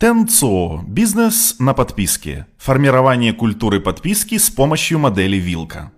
Тенцо. Бизнес на подписке. Формирование культуры подписки с помощью модели Вилка.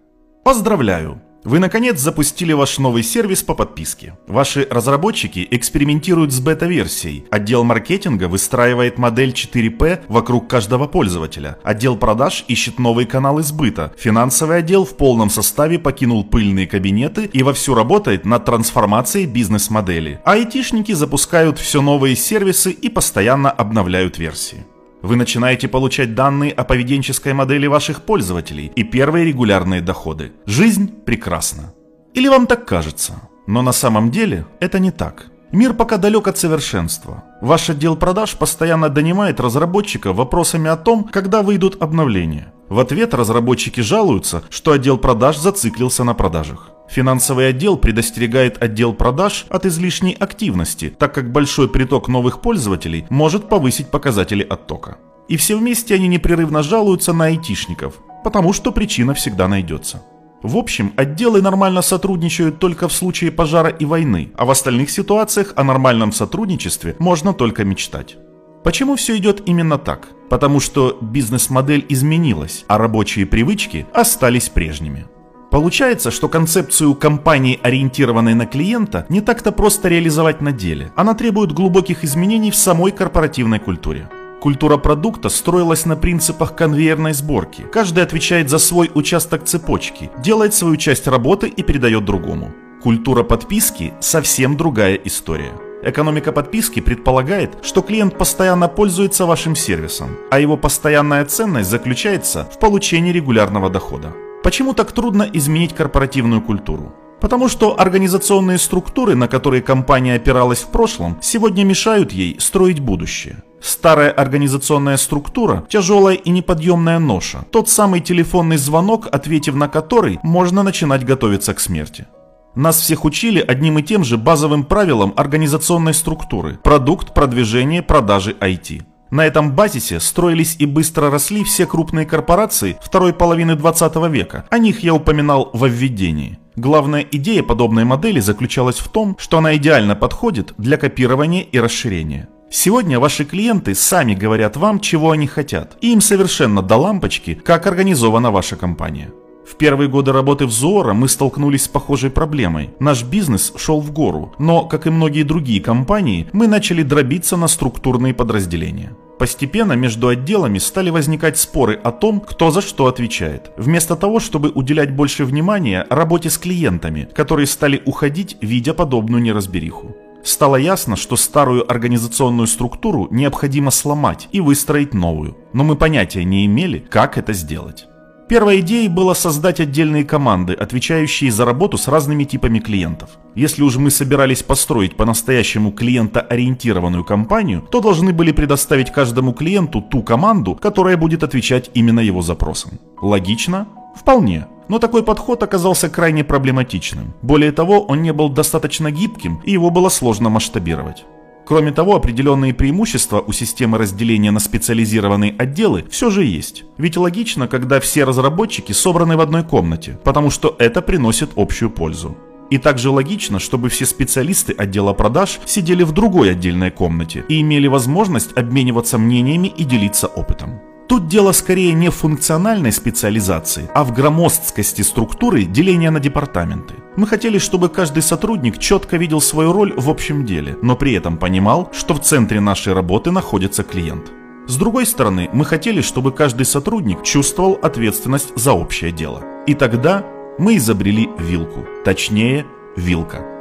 Поздравляю! Вы наконец запустили ваш новый сервис по подписке. Ваши разработчики экспериментируют с бета-версией. Отдел маркетинга выстраивает модель 4P вокруг каждого пользователя. Отдел продаж ищет новые каналы сбыта. Финансовый отдел в полном составе покинул пыльные кабинеты и вовсю работает над трансформацией бизнес-модели. А айтишники запускают все новые сервисы и постоянно обновляют версии. Вы начинаете получать данные о поведенческой модели ваших пользователей и первые регулярные доходы. Жизнь прекрасна. Или вам так кажется? Но на самом деле это не так. Мир пока далек от совершенства. Ваш отдел продаж постоянно донимает разработчика вопросами о том, когда выйдут обновления. В ответ разработчики жалуются, что отдел продаж зациклился на продажах. Финансовый отдел предостерегает отдел продаж от излишней активности, так как большой приток новых пользователей может повысить показатели оттока. И все вместе они непрерывно жалуются на айтишников, потому что причина всегда найдется. В общем, отделы нормально сотрудничают только в случае пожара и войны, а в остальных ситуациях о нормальном сотрудничестве можно только мечтать. Почему все идет именно так? Потому что бизнес-модель изменилась, а рабочие привычки остались прежними. Получается, что концепцию компании, ориентированной на клиента, не так-то просто реализовать на деле. Она требует глубоких изменений в самой корпоративной культуре. Культура продукта строилась на принципах конвейерной сборки. Каждый отвечает за свой участок цепочки, делает свою часть работы и передает другому. Культура подписки – совсем другая история. Экономика подписки предполагает, что клиент постоянно пользуется вашим сервисом, а его постоянная ценность заключается в получении регулярного дохода. Почему так трудно изменить корпоративную культуру? Потому что организационные структуры, на которые компания опиралась в прошлом, сегодня мешают ей строить будущее. Старая организационная структура – тяжелая и неподъемная ноша. Тот самый телефонный звонок, ответив на который, можно начинать готовиться к смерти. Нас всех учили одним и тем же базовым правилам организационной структуры – продукт, продвижение, продажи IT. На этом базисе строились и быстро росли все крупные корпорации второй половины 20 века. О них я упоминал во введении. Главная идея подобной модели заключалась в том, что она идеально подходит для копирования и расширения. Сегодня ваши клиенты сами говорят вам, чего они хотят, и им совершенно до лампочки, как организована ваша компания. В первые годы работы в Зоора мы столкнулись с похожей проблемой. Наш бизнес шел в гору, но, как и многие другие компании, мы начали дробиться на структурные подразделения. Постепенно между отделами стали возникать споры о том, кто за что отвечает, вместо того, чтобы уделять больше внимания работе с клиентами, которые стали уходить, видя подобную неразбериху. Стало ясно, что старую организационную структуру необходимо сломать и выстроить новую, но мы понятия не имели, как это сделать. Первой идеей было создать отдельные команды, отвечающие за работу с разными типами клиентов. Если уж мы собирались построить по-настоящему клиентоориентированную компанию, то должны были предоставить каждому клиенту ту команду, которая будет отвечать именно его запросам. Логично? Вполне. Но такой подход оказался крайне проблематичным. Более того, он не был достаточно гибким, и его было сложно масштабировать. Кроме того, определенные преимущества у системы разделения на специализированные отделы все же есть. Ведь логично, когда все разработчики собраны в одной комнате, потому что это приносит общую пользу. И также логично, чтобы все специалисты отдела продаж сидели в другой отдельной комнате и имели возможность обмениваться мнениями и делиться опытом. Тут дело скорее не в функциональной специализации, а в громоздкости структуры деления на департаменты. Мы хотели, чтобы каждый сотрудник четко видел свою роль в общем деле, но при этом понимал, что в центре нашей работы находится клиент. С другой стороны, мы хотели, чтобы каждый сотрудник чувствовал ответственность за общее дело. И тогда мы изобрели вилку, точнее, вилка.